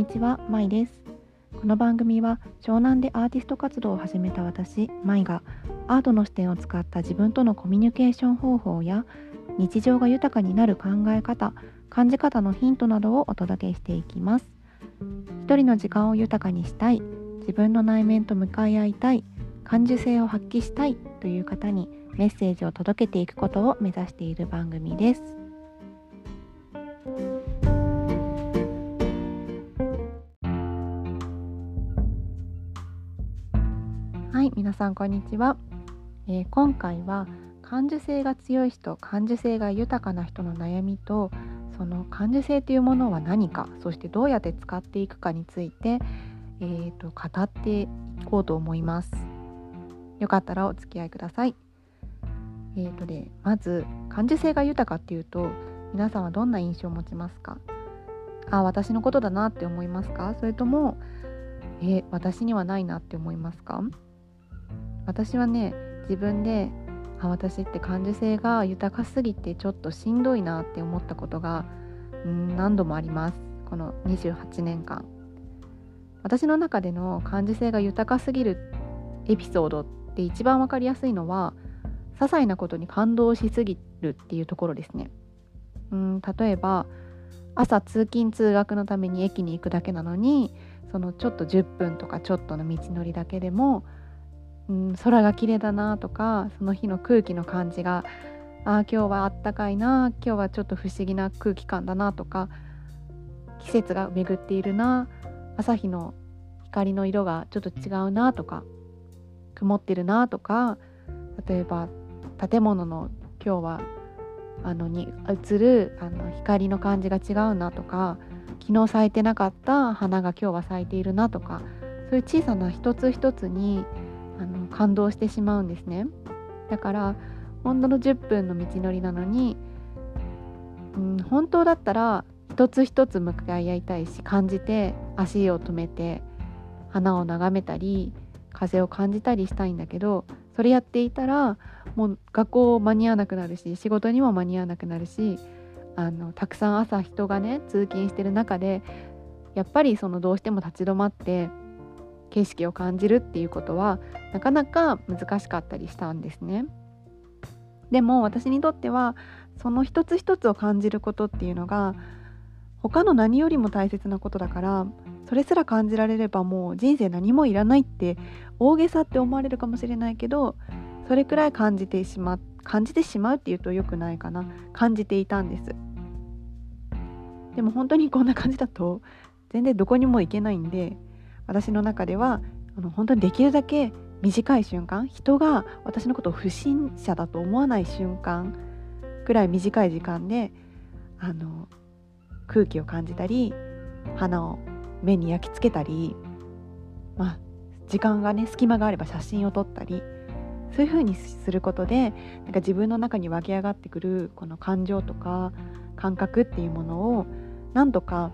にちは、まいです。この番組は湘南でアーティスト活動を始めた私、まいがアートの視点を使った自分とのコミュニケーション方法や日常が豊かになる考え方、感じ方のヒントなどをお届けしていきます。一人の時間を豊かにしたい自分の内面と向かい合いたい感受性を発揮したいという方にメッセージを届けていくことを目指している番組です。皆さんこんにちは、えー、今回は感受性が強い人感受性が豊かな人の悩みとその感受性というものは何かそしてどうやって使っていくかについて、えーと、語っていこうと思います。よかったらお付き合いください。えーとでまず感受性が豊かっていうと皆さんはどんな印象を持ちますか？あ私のことだなって思いますか？それともえ私にはないなって思いますか？私はね自分であ私って感受性が豊かすぎてちょっとしんどいなって思ったことが何度もあります。この28年間。私の中での感受性が豊かすぎるエピソードって一番分かりやすいのは些細なことに感動しすぎるっていうところですね。うん例えば朝通勤通学のために駅に行くだけなのにそのちょっと10分とかちょっとの道のりだけでもうん、空が綺麗だなとかその日の空気の感じがあ今日はあったかいな今日はちょっと不思議な空気感だなとか季節が巡っているな朝日の光の色がちょっと違うなとか曇ってるなとか例えば建物の今日はあのに映るあの光の感じが違うなとか昨日咲いてなかった花が今日は咲いているなとかそういう小さな一つ一つにあの感動してしまうんですね。だから本当の10分の道のりなのに、うん、本当だったら一つ一つ向かい合いたいし感じて足を止めて花を眺めたり風を感じたりしたいんだけどそれやっていたらもう学校間に合わなくなるし仕事にも間に合わなくなるしあのたくさん朝人がね通勤してる中でやっぱりそのどうしても立ち止まって景色を感じるっていうことはなかなか難しかったりしたんですね。でも私にとってはその一つ一つを感じることっていうのが他の何よりも大切なことだからそれすら感じられればもう人生何もいらないって大げさって思われるかもしれないけどそれくらい感じてしま感じてしまうっていうと良くないかな感じていたんですでも本当にこんな感じだと全然どこにも行けないんで私の中ではあの本当にできるだけ短い瞬間人が私のことを不審者だと思わない瞬間くらい短い時間であの空気を感じたり花を目に焼き付けたりまあ時間がね隙間があれば写真を撮ったりそういう風にすることでなんか自分の中に湧き上がってくるこの感情とか感覚っていうものをなんとか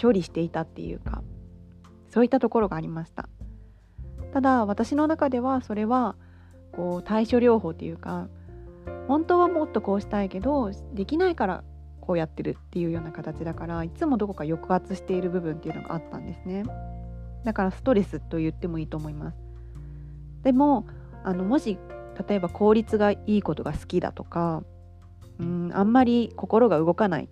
処理していたっていうかそういったところがありました。ただ私の中ではそれはこう対処療法っていうか本当はもっとこうしたいけどできないからこうやってるっていうような形だからいつもどこか抑圧している部分っていうのがあったんですね。だからストレスと言ってもいいと思います。でもあのもし例えば効率がいいことが好きだとかうんあんまり心が動かない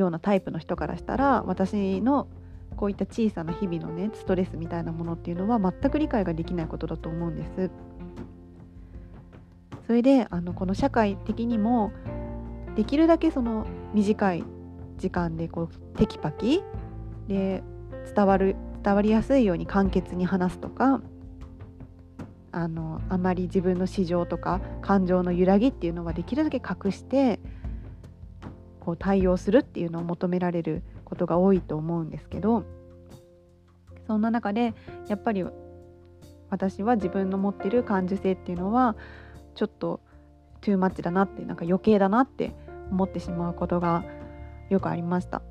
ようなタイプの人からしたら私のこういった小さな日々のねストレスみたいなものっていうのは全く理解ができないことだと思うんです。それであのこの社会的にもできるだけその短い時間でこうテキパキで伝わる伝わりやすいように簡潔に話すとかあのあまり自分の市場とか感情の揺らぎっていうのはできるだけ隠してこう対応するっていうのを求められることが多いと思うんですけどそんな中でやっぱり私は自分の持ってる感受性っていうのはちょっとトゥーマッチだなってなんか余計だなって思ってしまうことがよくありました。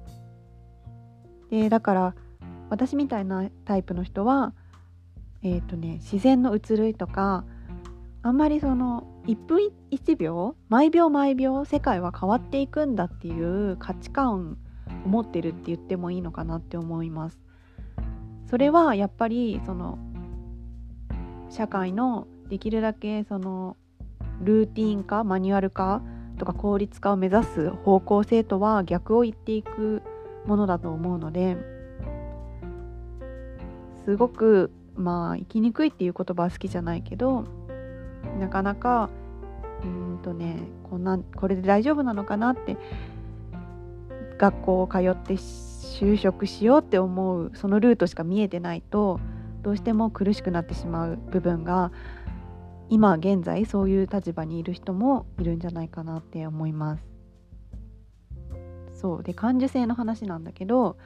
でだから私みたいなタイプの人はえっ、ー、とね自然の移ろいとかあんまりその1分1秒毎秒毎秒世界は変わっていくんだっていう価値観思ってるって言ってもいいのかなって思います。それはやっぱりその社会のできるだけそのルーティン化マニュアル化とか効率化を目指す方向性とは逆を言っていくものだと思うのですごくまあ生きにくいっていう言葉は好きじゃないけどなかなかうんとねこんなこれで大丈夫なのかなって学校を通って就職しようって思うそのルートしか見えてないとどうしても苦しくなってしまう部分が今現在そういう立場にいる人もいるんじゃないかなって思います。そうで感受性の話なんだけど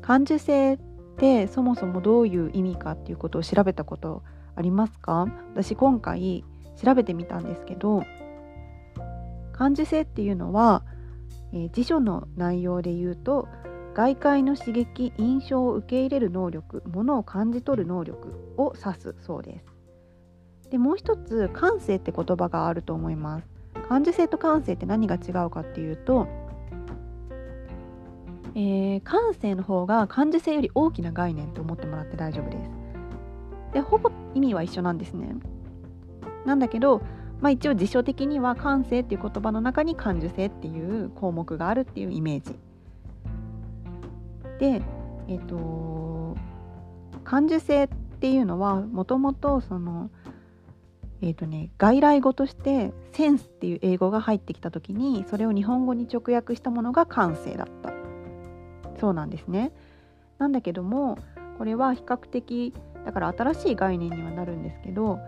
感受性ってそもそもどういう意味かっていうことを調べたことありますか？私今回調べてみたんですけど感受性っていうのは、えー、辞書の内容で言うと外界の刺激印象を受け入れる能力ものを感じ取る能力を指すそうです。でもう一つ感性って言葉があると思います。感受性と感性って何が違うかっていうと、えー、感性の方が感受性より大きな概念と思ってもらって大丈夫です。でほぼ意味は一緒なんですね。なんだけど、まあ、一応辞書的には感性っていう言葉の中に感受性っていう項目があるっていうイメージ。でえっ、ー、と感受性っていうのはもともとそのえーとね、外来語として「センス」っていう英語が入ってきた時にそれを日本語に直訳したものが感性だった。そうなんですね。なんだけどもこれは比較的だから新しい概念にはなるんですけど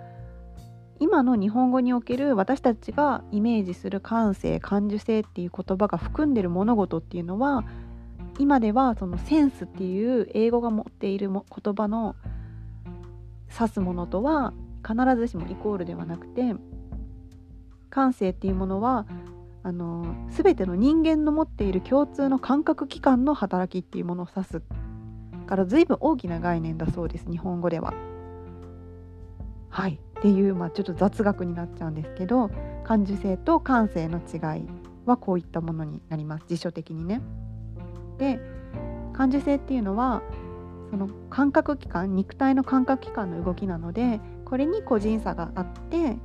今の日本語における私たちがイメージする感性感受性っていう言葉が含んでる物事っていうのは今ではそのセンスっていう英語が持っている言葉の指すものとは必ずしもイコールではなくて感性っていうものはあの全ての人間の持っている共通の感覚器官の働きっていうものを指すから随分大きな概念だそうです日本語では。はいっていう、まあ、ちょっと雑学になっちゃうんですけど感受性と感性の違いはこういったものになります辞書的にね。で感受性っていうのはその感覚器官肉体の感覚器官の動きなのでこれに個人差があって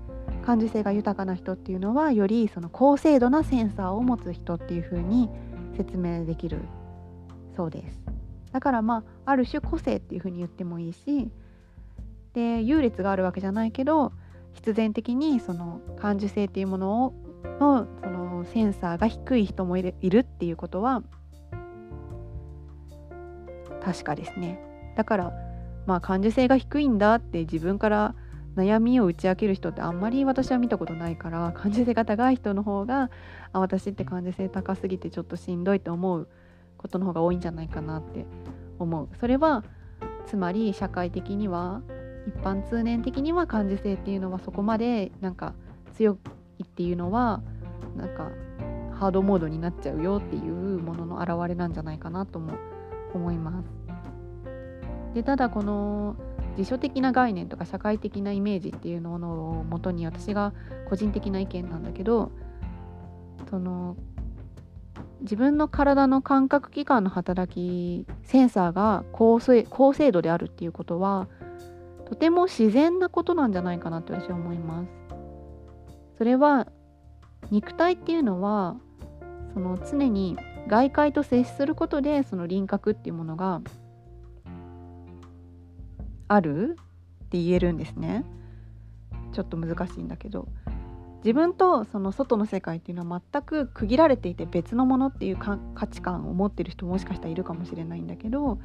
感受性が豊かな人っていうのはよりその高精度なセンサーを持つ人っていう風に説明できるそうですだからまあある種個性っていう風に言ってもいいしで優劣があるわけじゃないけど必然的にその感受性っていうものをのそのセンサーが低い人もいるいるっていうことは確かですね。だからまあ感受性が低いんだって自分から悩みを打ち明ける人ってあんまり私は見たことないから感受性が高い人の方があ私って感受性高すぎてちょっとしんどいと思うことの方が多いんじゃないかなって思うそれはつまり社会的には一般通念的には感受性っていうのはそこまでなんか強いっていうのはなんかハードモードになっちゃうよっていうものの表れなんじゃないかなとも思います。でただこの辞書的な概念とか社会的なイメージっていうものをもとに私が個人的な意見なんだけどその自分の体の感覚器官の働きセンサーが高高精度であるっていうことはとても自然なことなんじゃないかなって私は思います。それは肉体っていうのはその常に外界と接することでその輪郭っていうものがあるって言えるんですねちょっと難しいんだけど自分とその外の世界っていうのは全く区切られていて別のものっていう価値観を持ってる人もしかしたらいるかもしれないんだけど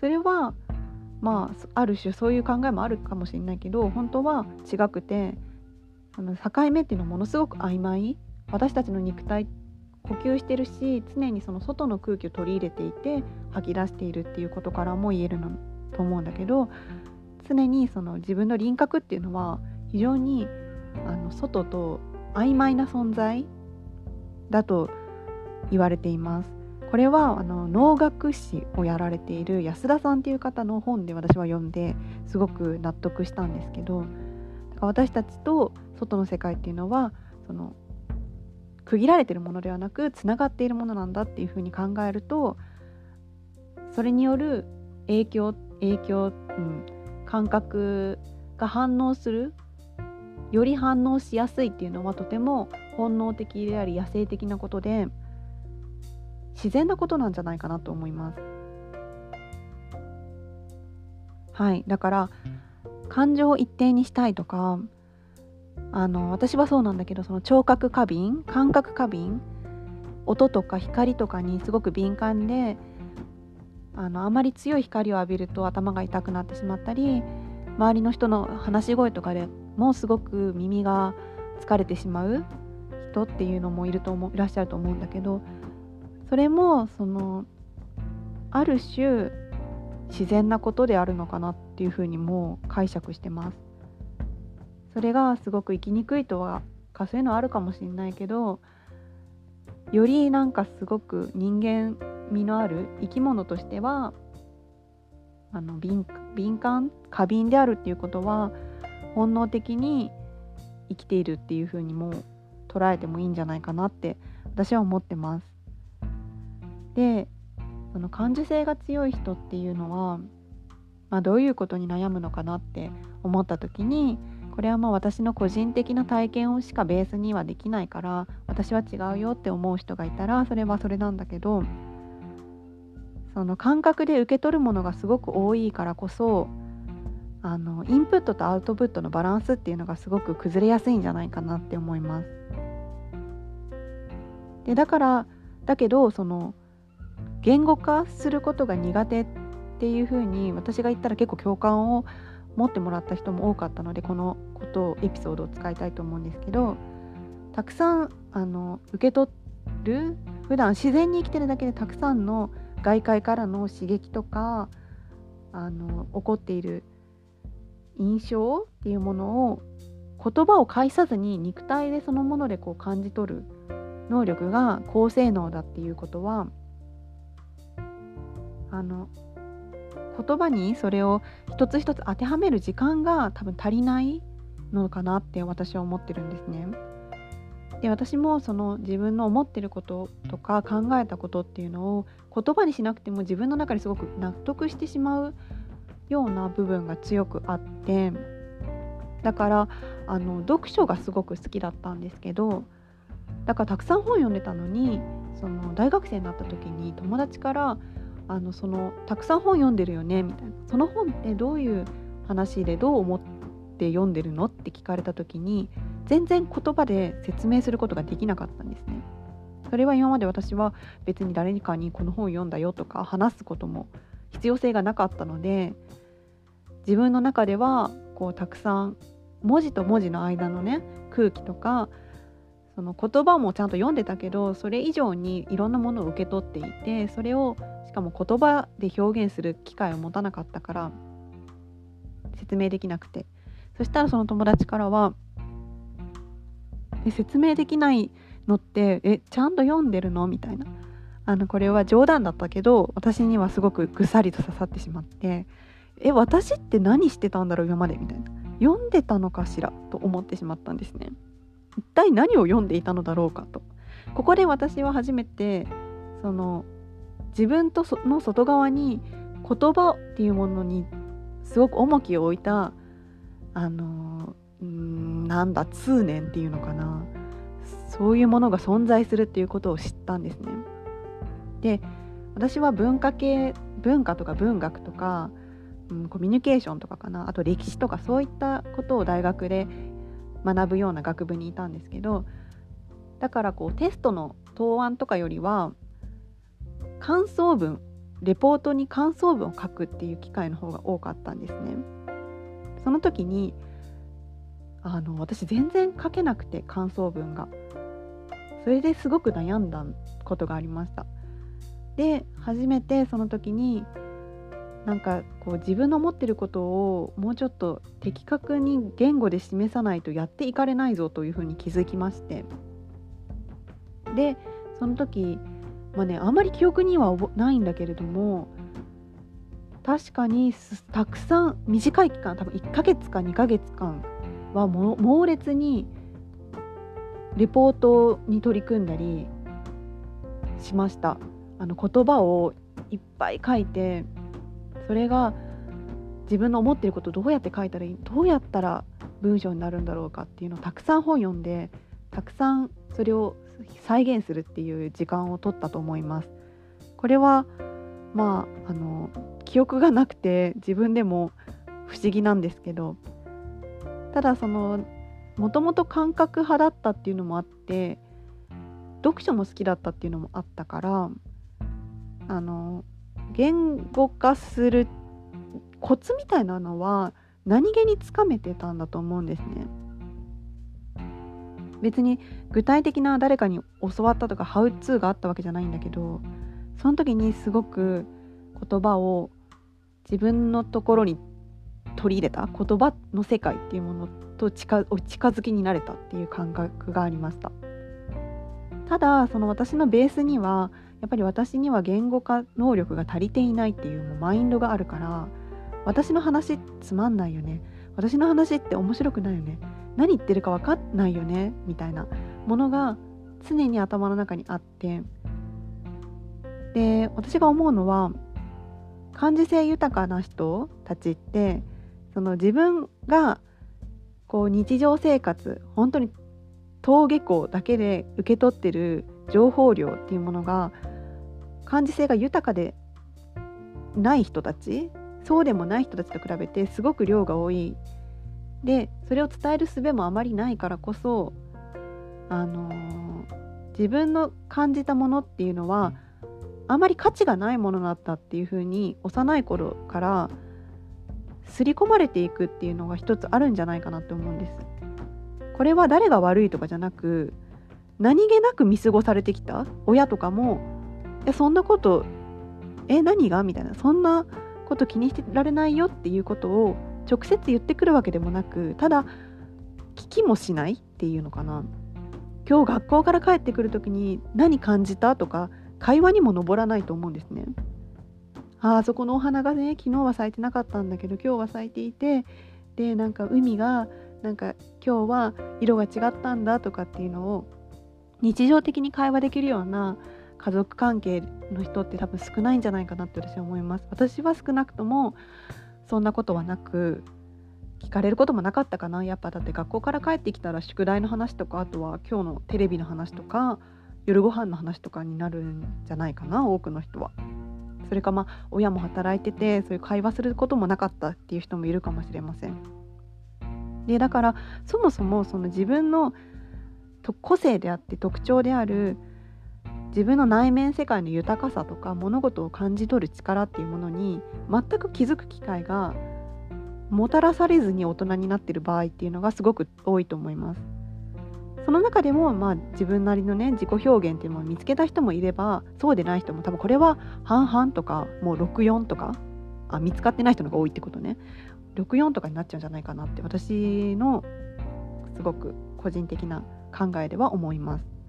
それはまあある種そういう考えもあるかもしれないけど本当は違くてあの境目っていうのはものすごく曖昧。私たちの肉体呼吸してるし常にその外の空気を取り入れていて吐き出しているっていうことからも言えるのと思うんだけど常にその自分の輪郭っていうのは非常にあの外と曖昧な存在だと言われています。これはあの能楽師をやられている安田さんっていう方の本で私は読んですごく納得したんですけど私たちと外の世界っていうのはその区切られてるものではなくつながっているものなんだっていうふうに考えるとそれによる影響影響、うん、感覚が反応するより反応しやすいっていうのはとても本能的であり野生的なことで自然なことなんじゃないかなと思います。はいだから感情を一定にしたいとかあの私はそうなんだけどその聴覚過敏感覚過敏音とか光とかにすごく敏感であのあまり強い光を浴びると頭が痛くなってしまったり周りの人の話し声とかでもうすごく耳が疲れてしまう人っていうのもいると思いらっしゃると思うんだけどそれもそのある種自然なことであるのかなっていうふうにも解釈してます。それがすごく生きにくいとはかそういうのあるかもしれないけどよりなんかすごく人間味のある生き物としてはあの敏敏感過敏であるっていうことは本能的に生きているっていうふうにも捉えてもいいんじゃないかなって私は思ってます。でその感受性が強い人っていうのは、まあ、どういうことに悩むのかなって思った時にこれはまあ私の個人的な体験をしかベースにはできないから私は違うよって思う人がいたらそれはそれなんだけどその感覚で受け取るものがすごく多いからこそあのインプットとアウトプットのバランスっていうのがすごく崩れやすいんじゃないかなって思います。でだからだけどその言語化することが苦手っていうふうに私が言ったら結構共感を持ってもらった人も多かったのでこのことをエピソードを使いたいと思うんですけどたくさんあの受け取る普段自然に生きてるだけでたくさんの外界からの刺激とかあの起こっている印象っていうものを言葉を介さずに肉体でそのものでこう感じ取る能力が高性能だっていうことはあの言葉にそれを一つ一つ当てはめる時間が多分足りないのかなって私は思ってるんですね。で私もその自分の思ってることとか考えたことっていうのを言葉にしなくても自分の中ですごく納得してしまうような部分が強くあってだからあの読書がすごく好きだったんですけどだからたくさん本読んでたのにその大学生になった時に友達からあのそのたくさん本読んでるよねみたいなその本ってどういう話でどう思って読んでるのって聞かれた時に全然言葉で説明することができなかったんですね。それは今まで私は別に誰かにこの本読んだよとか話すことも必要性がなかったので自分の中ではこうたくさん文字と文字の間のね空気とかその言葉もちゃんと読んでたけどそれ以上にいろんなものを受け取っていてそれをしかも言葉で表現する機会を持たなかったから説明できなくてそしたらその友達からは「え説明できないのってえちゃんと読んでるの?」みたいなあのこれは冗談だったけど私にはすごくぐさりと刺さってしまって「え私って何してたんだろう今まで」みたいな読んでたのかしらと思ってしまったんですね。一体何を読んでいたのだろうかとここで私は初めてその自分との外側に言葉っていうものにすごく重きを置いたあのんなんだ通念っていうのかなそういうものが存在するっていうことを知ったんですね。で私は文化系文化とか文学とか、うん、コミュニケーションとかかな。あと歴史とかそういったことを大学で学ぶような学部にいたんですけどだからこうテストの答案とかよりは感想文レポートに感想文を書くっていう機会の方が多かったんですね。その時にあの私全然書けなくて感想文が。それですごく悩んだことがありました。で初めてその時になんかこう自分の思ってることをもうちょっと的確に言語で示さないとやっていかれないぞというふうに気づきまして。でその時まあねあんまり記憶にはないんだけれども確かにたくさん短い期間多分1ヶ月か2ヶ月間は猛烈にレポートに取り組んだりしました。あの言葉をいっぱい書いてそれが自分の思ってることをどうやって書いたらいいどうやったら文章になるんだろうかっていうのをたくさん本読んでたくさんそれを再現するっていう時間を取ったと思います。これはまああの記憶がなくて自分でも不思議なんですけどただそのもともと感覚派だったっていうのもあって読書も好きだったっていうのもあったからあの言語化するコツみたいなのは何気につかめてたんだと思うんですね。別に具体的な誰かに教わったとかハウツーがあったわけじゃないんだけどその時にすごく言葉を自分のところに取り入れた言葉の世界っていうものと近近づきになれたっていう感覚がありましたただその私のベースにはやっぱり私には言語化能力が足りていないっていうもうマインドがあるから私の話つまんないよね。私の話って面白くないよね。何言ってるか分かんないよね。みたいなものが常に頭の中にあって。で私が思うのは感受性豊かな人たちってその自分がこう日常生活本当に登下校だけで受け取ってる情報量っていうものが感受性が豊かでない人たちそうでもない人たちと比べてすごく量が多いでそれを伝える術もあまりないからこそあのー、自分の感じたものっていうのはあまり価値がないものだったっていうふうに幼い頃から刷り込まれていくっていうのが一つあるんじゃないかなって思うんです。これは誰が悪いとかじゃなく何気なく見過ごされてきた親とかも「えそんなことえ何が?」みたいなそんなこと気にしてられないよっていうことを直接言ってくるわけでもなくただ聞きもしないっていうのかな今日学校から帰ってくる時に何感じたとか会話にも上らないと思うんですね。ああそこのお花がね昨日は咲いてなかったんだけど今日は咲いていてでなんか海がなんか今日は色が違ったんだとかっていうのを日常的に会話できるような家族関係の人って多分少ないんじゃないかなって私は思います私は少なくともそんなことはなく聞かれることもなかったかなやっぱだって学校から帰ってきたら宿題の話とかあとは今日のテレビの話とか夜ご飯の話とかになるんじゃないかな多くの人は。それかまあ親も働いててそういう会話することもなかったっていう人もいるかもしれません。でだからそもそもその自分の個性であって特徴である自分の内面世界の豊かさとか物事を感じ取る力っていうものに全く気づく機会がもたらされずに大人になってる場合っていうのがすごく多いと思います。その中でも、まあ、自分なりのね自己表現っていうのを見つけた人もいればそうでない人も多分これは半々とかもう64とかあ見つかってない人の方が多いってことね64とかになっちゃうんじゃないかなって私のすごく個人的な考えでは思います。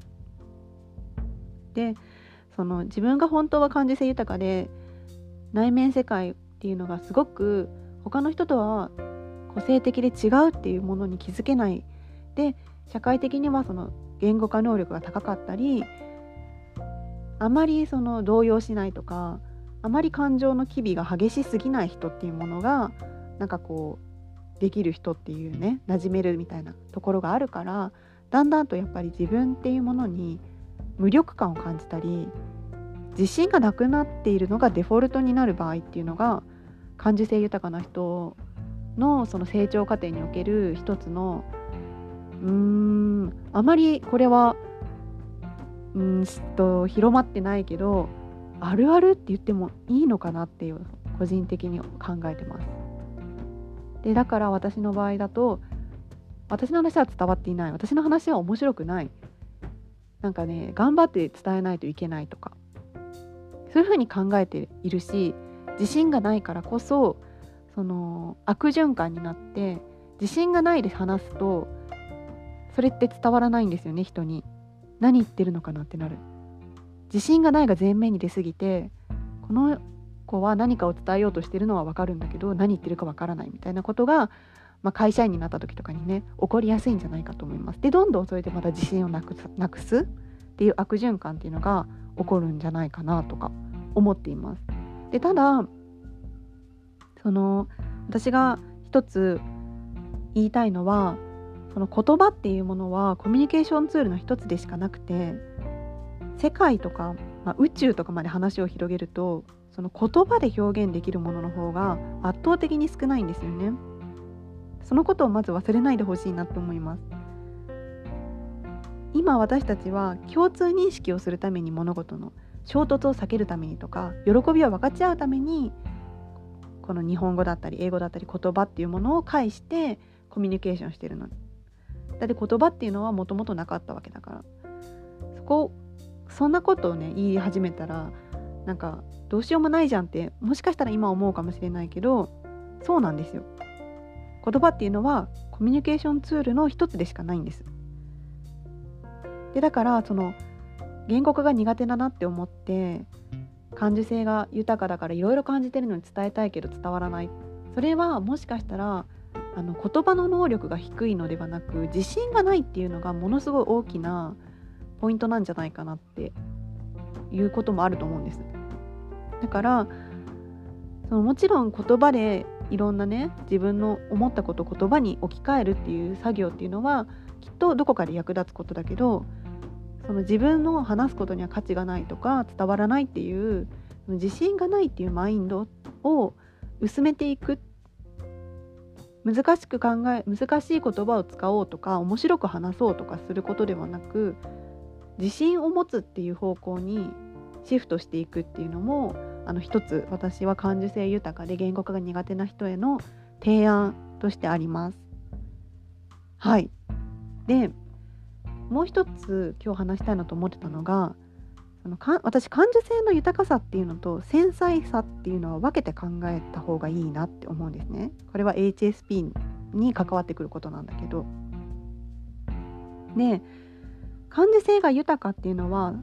でその自分が本当は感受性豊かで内面世界っていうのがすごく他の人とは個性的で違うっていうものに気づけない。で社会的にはその言語化能力が高かったりあまりその動揺しないとかあまり感情の機微が激しすぎない人っていうものがなんかこうできる人っていうね馴染めるみたいなところがあるからだんだんとやっぱり自分っていうものに無力感を感じたり自信がなくなっているのがデフォルトになる場合っていうのが感受性豊かな人のその成長過程における一つのうーんあまりこれはうんと広まってないけどあるあるって言ってもいいのかなっていう個人的に考えてます。でだから私の場合だと私の話は伝わっていない私の話は面白くないなんかね頑張って伝えないといけないとか。そういうふうに考えているし自信がないからこそその悪循環になって自信がないで話すとそれって伝わらないんですよね人に。何言ってるのかなってなる。自信がないが前面に出過ぎてこの子は何かを伝えようとしてるのは分かるんだけど何言ってるか分からないみたいなことがまあ、会社員になった時とかにね起こりやすいんじゃないかと思います。でどんどんそれでまた自信をなくすなくすっていう悪循環っていうのが起こるんじゃないかなとか思っています。でただその私が一つ言いたいのはその言葉っていうものはコミュニケーションツールの一つでしかなくて世界とか、まあ、宇宙とかまで話を広げるとその言葉で表現できるものの方が圧倒的に少ないんですよね。そのことをまず忘れないでほしいなと思います。今私たちは共通認識をするために物事の衝突を避けるためにとか喜びを分かち合うためにこの日本語だったり英語だったり言葉っていうものを介してコミュニケーションしてるの。だって言葉っていうのはもともとなかったわけだから。そこそんなことをね言い始めたらなんかどうしようもないじゃんってもしかしたら今思うかもしれないけどそうなんですよ。言葉っていうのはコミュニケーションツールの一つでしかないんですでだからその言語化が苦手だなって思って感受性が豊かだからいろいろ感じてるのに伝えたいけど伝わらないそれはもしかしたらあの言葉の能力が低いのではなく自信がないっていうのがものすごい大きなポイントなんじゃないかなっていうこともあると思うんです。だからそのもちろん言葉でいろんなね自分の思ったことを言葉に置き換えるっていう作業っていうのはきっとどこかで役立つことだけどその自分の話すことには価値がないとか伝わらないっていう自信がないっていうマインドを薄めていく。難しく考え難しい言葉を使おうとか面白く話そうとかすることではなく自信を持つっていう方向にシフトしていくっていうのもあの一つ私は感受性豊かで言語化が苦手な人への提案としてあります。はいでもう一つ今日話したいなと思ってたのがそのか私感受性の豊かさっていうのと繊細さっていうのは分けて考えた方がいいなって思うんですね。これは HSP に関わってくることなんだけど。で感受性が豊かっていうのは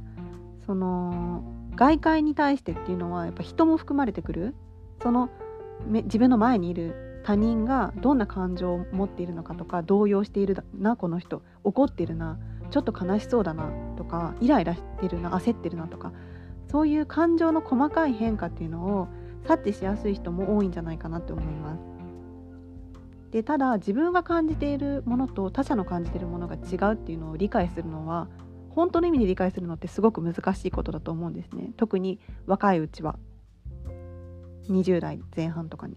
その外界に対してっていうのはやっぱ人も含まれてくる。その自分の前にいる他人がどんな感情を持っているのかとか動揺しているなこの人。怒ってるな。ちょっと悲しそうだな。とかイライラしてるな焦ってるな。とかそういう感情の細かい変化っていうのを察知しやすい人も多いんじゃないかなって思います。でただ自分が感じているものと他者の感じているものが違うっていうのを理解するのは本当の意味で理解するのってすごく難しいことだと思うんですね。特に若いうちは。20代前半とかに。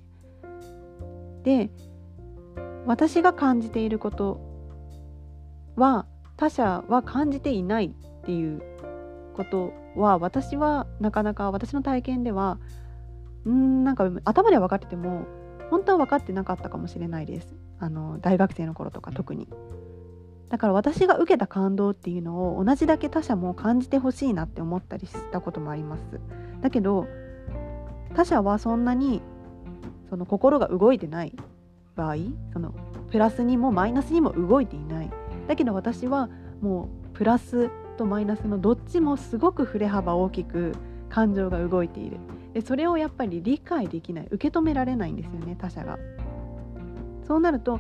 で私が感じていることは他者は感じていないっていうことは私はなかなか私の体験ではんなんか頭では分かってても本当は分かってなかったかもしれないです。あの大学生の頃とか特に。だから私が受けた感動っていうのを同じだけ他者も感じてほしいなって思ったりしたこともあります。だけど他者はそんなにその心が動いてない場合そのプラスにもマイナスにも動いていない。だけど私はもうプラスとマイナスのどっちもすごく振れ幅大きく感情が動いている。でそれをやっぱり理解できない。受け止められないんですよね他者が。そうなると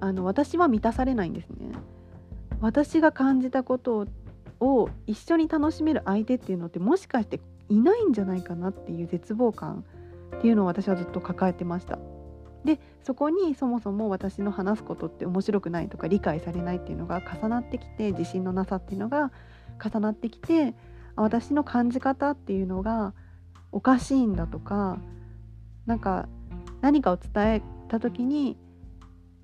あの私は満たされないんですね。私が感じたことを一緒に楽しめる相手っていうのってもしかしていないんじゃないかなっていう絶望感っていうのを私はずっと抱えてました。でそこにそもそも私の話すことって面白くないとか理解されないっていうのが重なってきて自信のなさっていうのが重なってきて私の感じ方っていうのがおかしいんだとかなんか何かを伝えた時に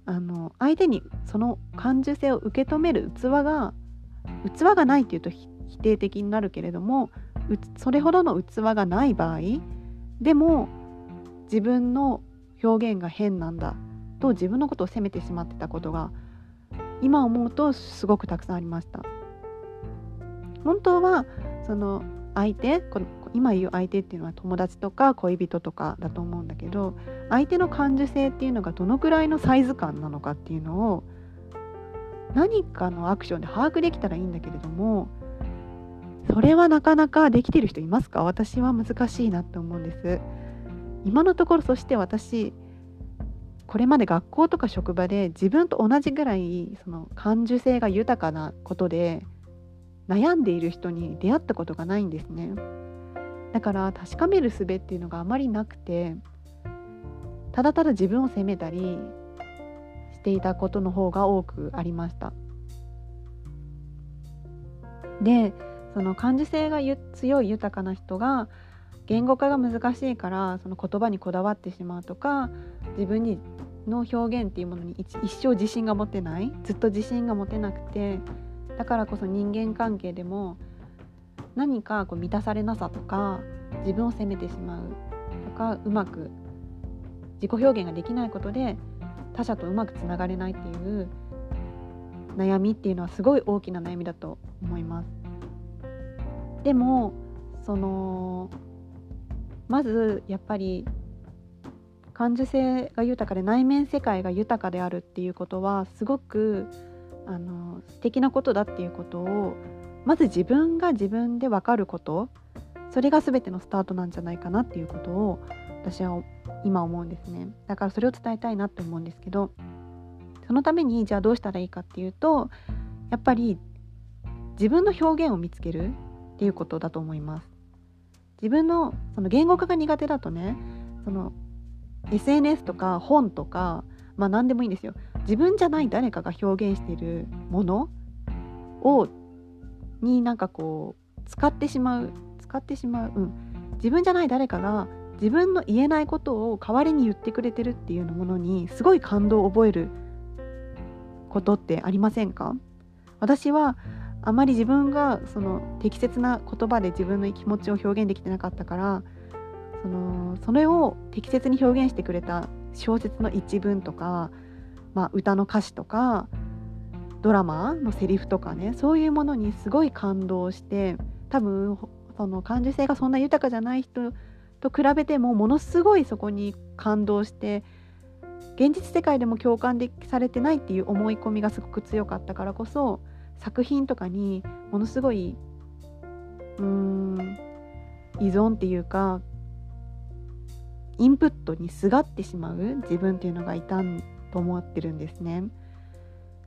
あの相手にその感受性を受け止める器が器がないっていうと否定的になるけれどもそれほどの器がない場合でも自分の表現が変なんだと自分のことを責めてしまってたことが今思うとすごくたくさんありました。本当はその相手この今言う相手っていうのは友達とか恋人とかだと思うんだけど相手の感受性っていうのがどのくらいのサイズ感なのかっていうのを何かのアクションで把握できたらいいんだけれどもそれはなかなかできてる人いますか？私は難しいなって思うんです。今のところそして私これまで学校とか職場で自分と同じぐらいその感受性が豊かなことで悩んでいる人に出会ったことがないんですね。だから確かめる術っていうのがあまりなくてただただ自分を責めたりしていたことの方が多くありました。でその感受性が強い豊かな人が言語化が難しいからその言葉にこだわってしまうとか自分にの表現っていうものに一生自信が持てないずっと自信が持てなくてだからこそ人間関係でも何かこう満たされなさとか自分を責めてしまうとかうまく自己表現ができないことで他者とうまくつながれないっていう悩みっていうのはすごい大きな悩みだと思います。でもそのまずやっぱり感受性が豊かで内面世界が豊かであるっていうことはすごくあの素敵なことだっていうことをまず自分が自分で分かることそれが全てのスタートなんじゃないかなっていうことを私は今思うんですね。だからそれを伝えたいなって思うんですけどそのためにじゃあどうしたらいいかっていうとやっぱり自分の表現を見つけるっていうことだと思います。自分のその言語化が苦手だとねその SNS とか本とかまあ何でもいいんですよ。自分じゃない誰かが表現しているものをになんかこう使ってしまう使ってしまう、うん、自分じゃない誰かが自分の言えないことを代わりに言ってくれてるっていうものにすごい感動を覚えることってありませんか？私はあまり自分がその適切な言葉で自分の気持ちを表現できてなかったからそのそれを適切に表現してくれた小説の一文とか、まあ、歌の歌詞とかドラマのセリフとかねそういうものにすごい感動して多分その感受性がそんな豊かじゃない人と比べてもものすごいそこに感動して現実世界でも共感でされてないっていう思い込みがすごく強かったからこそ作品とかにものすごいうーん依存っていうかインプットにすがってしまう自分っていうのがいたんと思ってるんですね。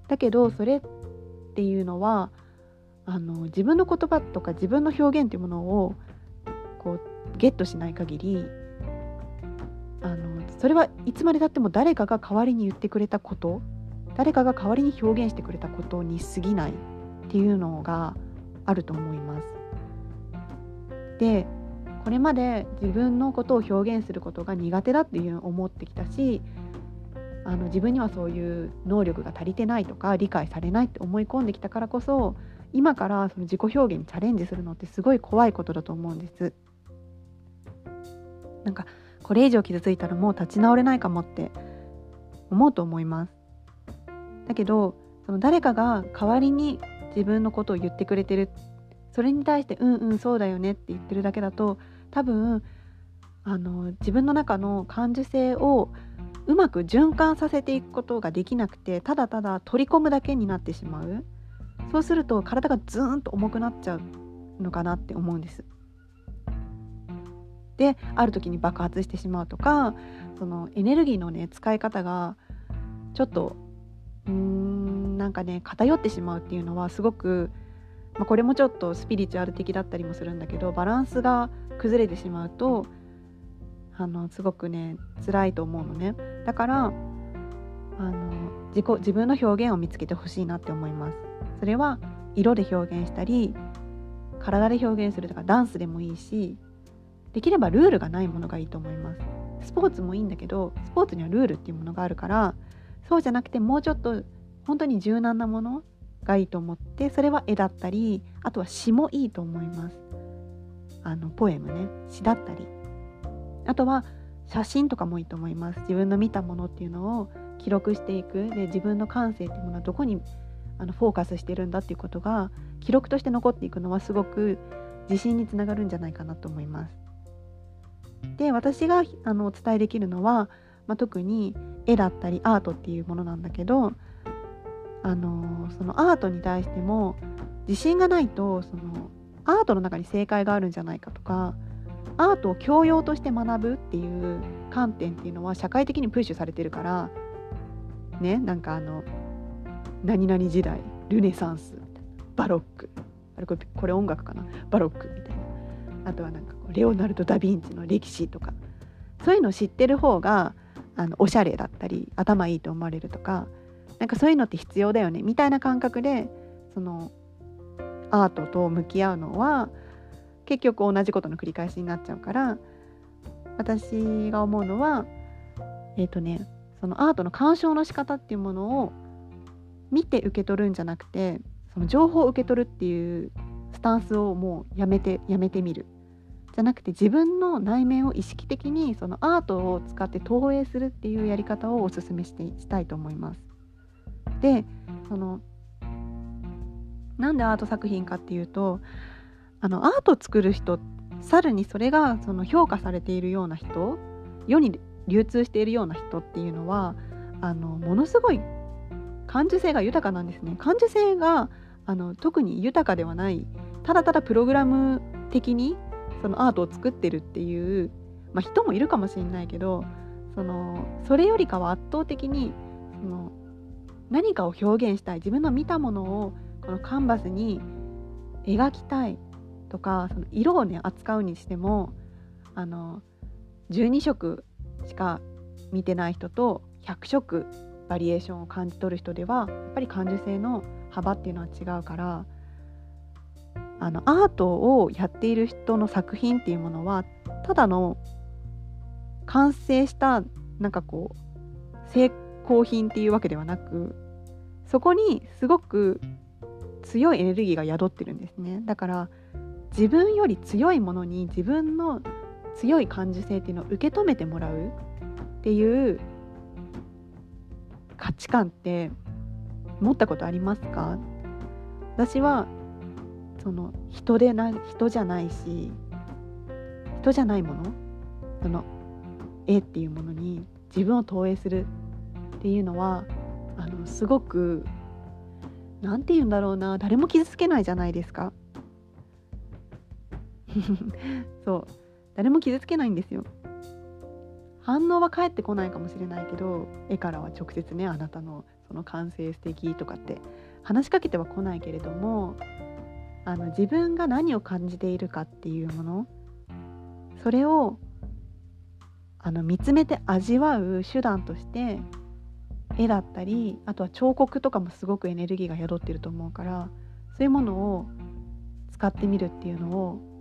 だけどそれっていうのはあの自分の言葉とか自分の表現っていうものをこうゲットしない限りあのそれはいつまでたっても誰かが代わりに言ってくれたこと誰かが代わりに表現してくれたことに過ぎないっていうのがあると思います。でこれまで自分のことを表現することが苦手だっていう思ってきたしあの自分にはそういう能力が足りてないとか理解されないって思い込んできたからこそ今からその自己表現にチャレンジするのってすごい怖いことだと思うんです。なんかこれ以上傷ついたらもう立ち直れないかもって思うと思います。だけどその誰かが代わりに自分のことを言ってくれてるそれに対して「うんうんそうだよね」って言ってるだけだと多分あの自分の中の感受性をうまく循環させていくことができなくてただただ取り込むだけになってしまうそうすると体がズーンと重くなっちゃうのかなって思うんです。である時に爆発してしまうとかそのエネルギーのね使い方がちょっとうんなんかね偏ってしまうっていうのはすごく、まあ、これもちょっとスピリチュアル的だったりもするんだけどバランスが崩れてしまうとあのすごくね辛いと思うのね。だからあの自己自分の表現を見つけてほしいなって思います。それは色で表現したり体で表現するとかダンスでもいいしできればルールがないものがいいと思います。スポーツもいいんだけどスポーツにはルールっていうものがあるからそうじゃなくてもうちょっと本当に柔軟なものがいいと思ってそれは絵だったりあとは詩もいいと思います。あのポエムね。詩だったり。あとは写真とかもいいと思います自分の見たものっていうのを記録していくで自分の感性っていうものはどこにあのフォーカスしてるんだっていうことが記録として残っていくのはすごく自信につながるんじゃないかなと思います。で私があのお伝えできるのは、まあ、特に絵だったりアートっていうものなんだけどあのそのアートに対しても自信がないとそのアートの中に正解があるんじゃないかとかアートを教養として学ぶっていう観点っていうのは社会的にプッシュされてるからねなんかあの何々時代ルネサンスバロックあれこれこれ音楽かな？バロックみたいな。あとはなんかレオナルド・ダ・ヴィンチの歴史とか。そういうのを知ってる方があのおしゃれだったり頭いいと思われるとかなんかそういうのって必要だよね。みたいな感覚でそのアートと向き合うのは結局同じことの繰り返しになっちゃうから私が思うのはえっ、ー、とねそのアートの鑑賞の仕方っていうものを見て受け取るんじゃなくてその情報を受け取るっていうスタンスをもうやめてやめてみるじゃなくて自分の内面を意識的にそのアートを使って投影するっていうやり方をおすすめしてしたいと思います。でそのなんでアート作品かっていうとあのアートを作る人さらにそれがその評価されているような人世に流通しているような人っていうのはあのものすごい感受性が豊かなんですね。感受性があの特に豊かではないただただプログラム的にそのアートを作ってるっていう、まあ、人もいるかもしれないけどそのそれよりかは圧倒的にその何かを表現したい自分の見たものをこのカンバスに描きたいとかその色をね扱うにしてもあの12色しか見てない人と100色バリエーションを感じ取る人ではやっぱり感受性の幅っていうのは違うからあのアートをやっている人の作品っていうものはただの完成したなんかこう成功品っていうわけではなくそこにすごく強いエネルギーが宿ってるんですね。だから自分より強いものに自分の強い感受性っていうのを受け止めてもらうっていう価値観って持ったことありますか？私はその人でな人じゃないし人じゃないものその絵っていうものに自分を投影するっていうのはあのすごく何て言うんだろうな誰も傷つけないじゃないですか。そう。誰も傷つけないんですよ。反応は返ってこないかもしれないけど絵からは直接ねあなたのその完成素敵とかって話しかけては来ないけれどもあの自分が何を感じているかっていうものそれをあの見つめて味わう手段として絵だったりあとは彫刻とかもすごくエネルギーが宿ってると思うからそういうものを使ってみるっていうのを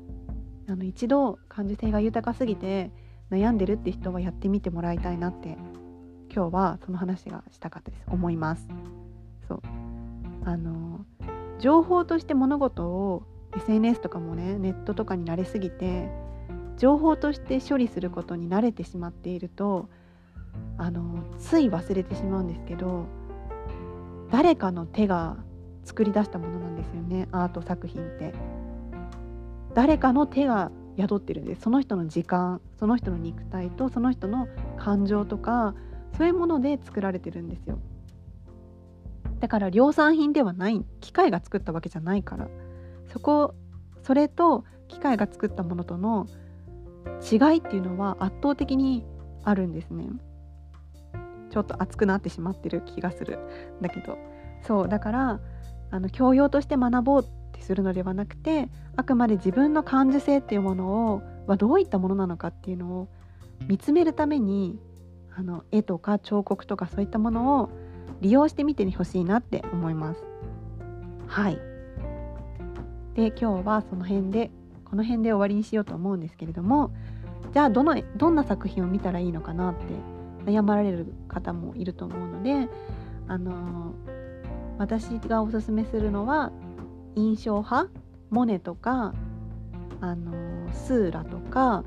あの一度感受性が豊かすぎて悩んでるって人はやってみてもらいたいなって今日はその話がしたかったです。思います。そう。あの情報として物事を SNS とかもねネットとかに慣れすぎて情報として処理することに慣れてしまっているとあのつい忘れてしまうんですけど誰かの手が作り出したものなんですよね。アート作品って。誰かの手が宿ってるんです。その人の時間その人の肉体とその人の感情とかそういうもので作られてるんですよ。だから量産品ではない。機械が作ったわけじゃないから。そこそれと機械が作ったものとの違いっていうのは圧倒的にあるんですね。ちょっと熱くなってしまってる気がするんだけど。そうだからあの教養として学ぼうっするのではなくてあくまで自分の感受性っていうものをはどういったものなのかっていうのを見つめるためにあの絵とか彫刻とかそういったものを利用してみてほしいなって思います。はいで今日はその辺でこの辺で終わりにしようと思うんですけれどもじゃあどのどんな作品を見たらいいのかなって悩まれる方もいると思うのであの私がおすすめするのは印象派？モネとかあのスーラとか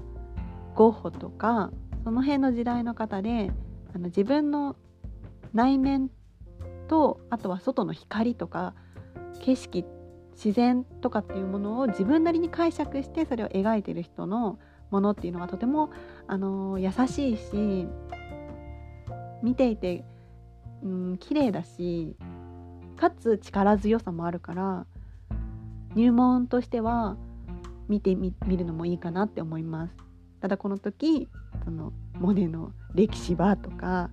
ゴッホとかその辺の時代の方であの自分の内面とあとは外の光とか景色自然とかっていうものを自分なりに解釈してそれを描いてる人のものっていうのはとてもあの優しいし見ていて、うん、綺麗だしかつ力強さもあるから入門としては見てみるのもいいかなって思います。ただこの時そのモネの歴史はとか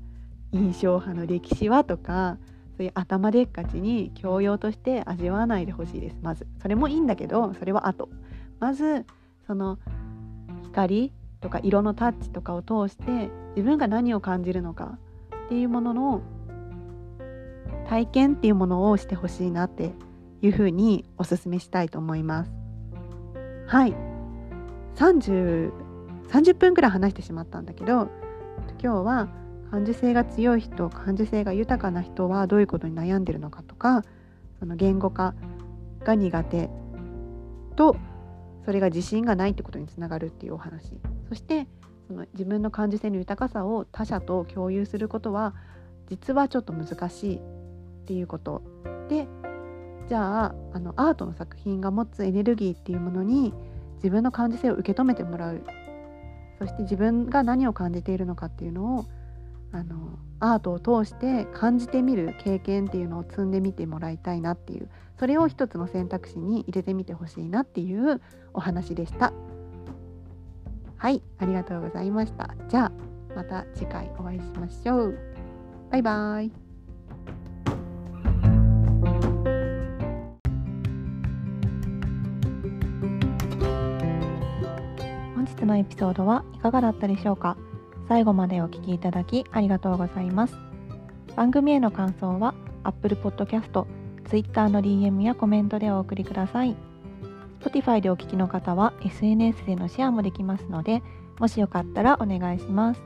印象派の歴史はとかそういう頭でっかちに教養として味わわないでほしいですまずそれもいいんだけどそれは後まずその光とか色のタッチとかを通して自分が何を感じるのかっていうものの体験っていうものをしてほしいなっていうふうにお勧めしたいと思います。はい。30 30分くらい話してしまったんだけど今日は感受性が強い人感受性が豊かな人はどういうことに悩んでるのかとかその言語化が苦手とそれが自信がないってことにつながるっていうお話。そしてその自分の感受性の豊かさを他者と共有することは実はちょっと難しいっていうこと。でじゃああのアートの作品が持つエネルギーっていうものに自分の感受性を受け止めてもらう。そして自分が何を感じているのかっていうのをあのアートを通して感じてみる経験っていうのを積んでみてもらいたいなっていうそれを一つの選択肢に入れてみてほしいなっていうお話でした。はいありがとうございました。じゃあまた次回お会いしましょう。バイバーイ。本日のエピソードはいかがだったでしょうか？最後までお聴きいただきありがとうございます。番組への感想は Apple Podcast、Twitter の DM やコメントでお送りください。Spotify でお聞きの方は SNS でのシェアもできますのでもしよかったらお願いします。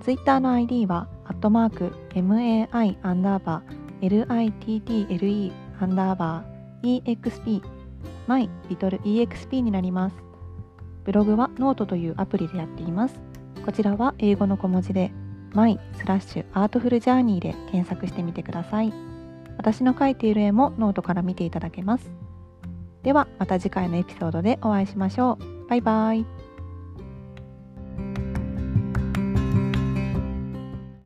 Twitter の ID はアットマーク MAI アンダーバー LITTLE アンダーバー EXP マイ little EXP になります。ブログはノートというアプリでやっていますこちらは英語の小文字で my スラッシュアートフルジャーニーで検索してみてください。私の描いている絵もノートから見ていただけます。ではまた次回のエピソードでお会いしましょう。バイバイ。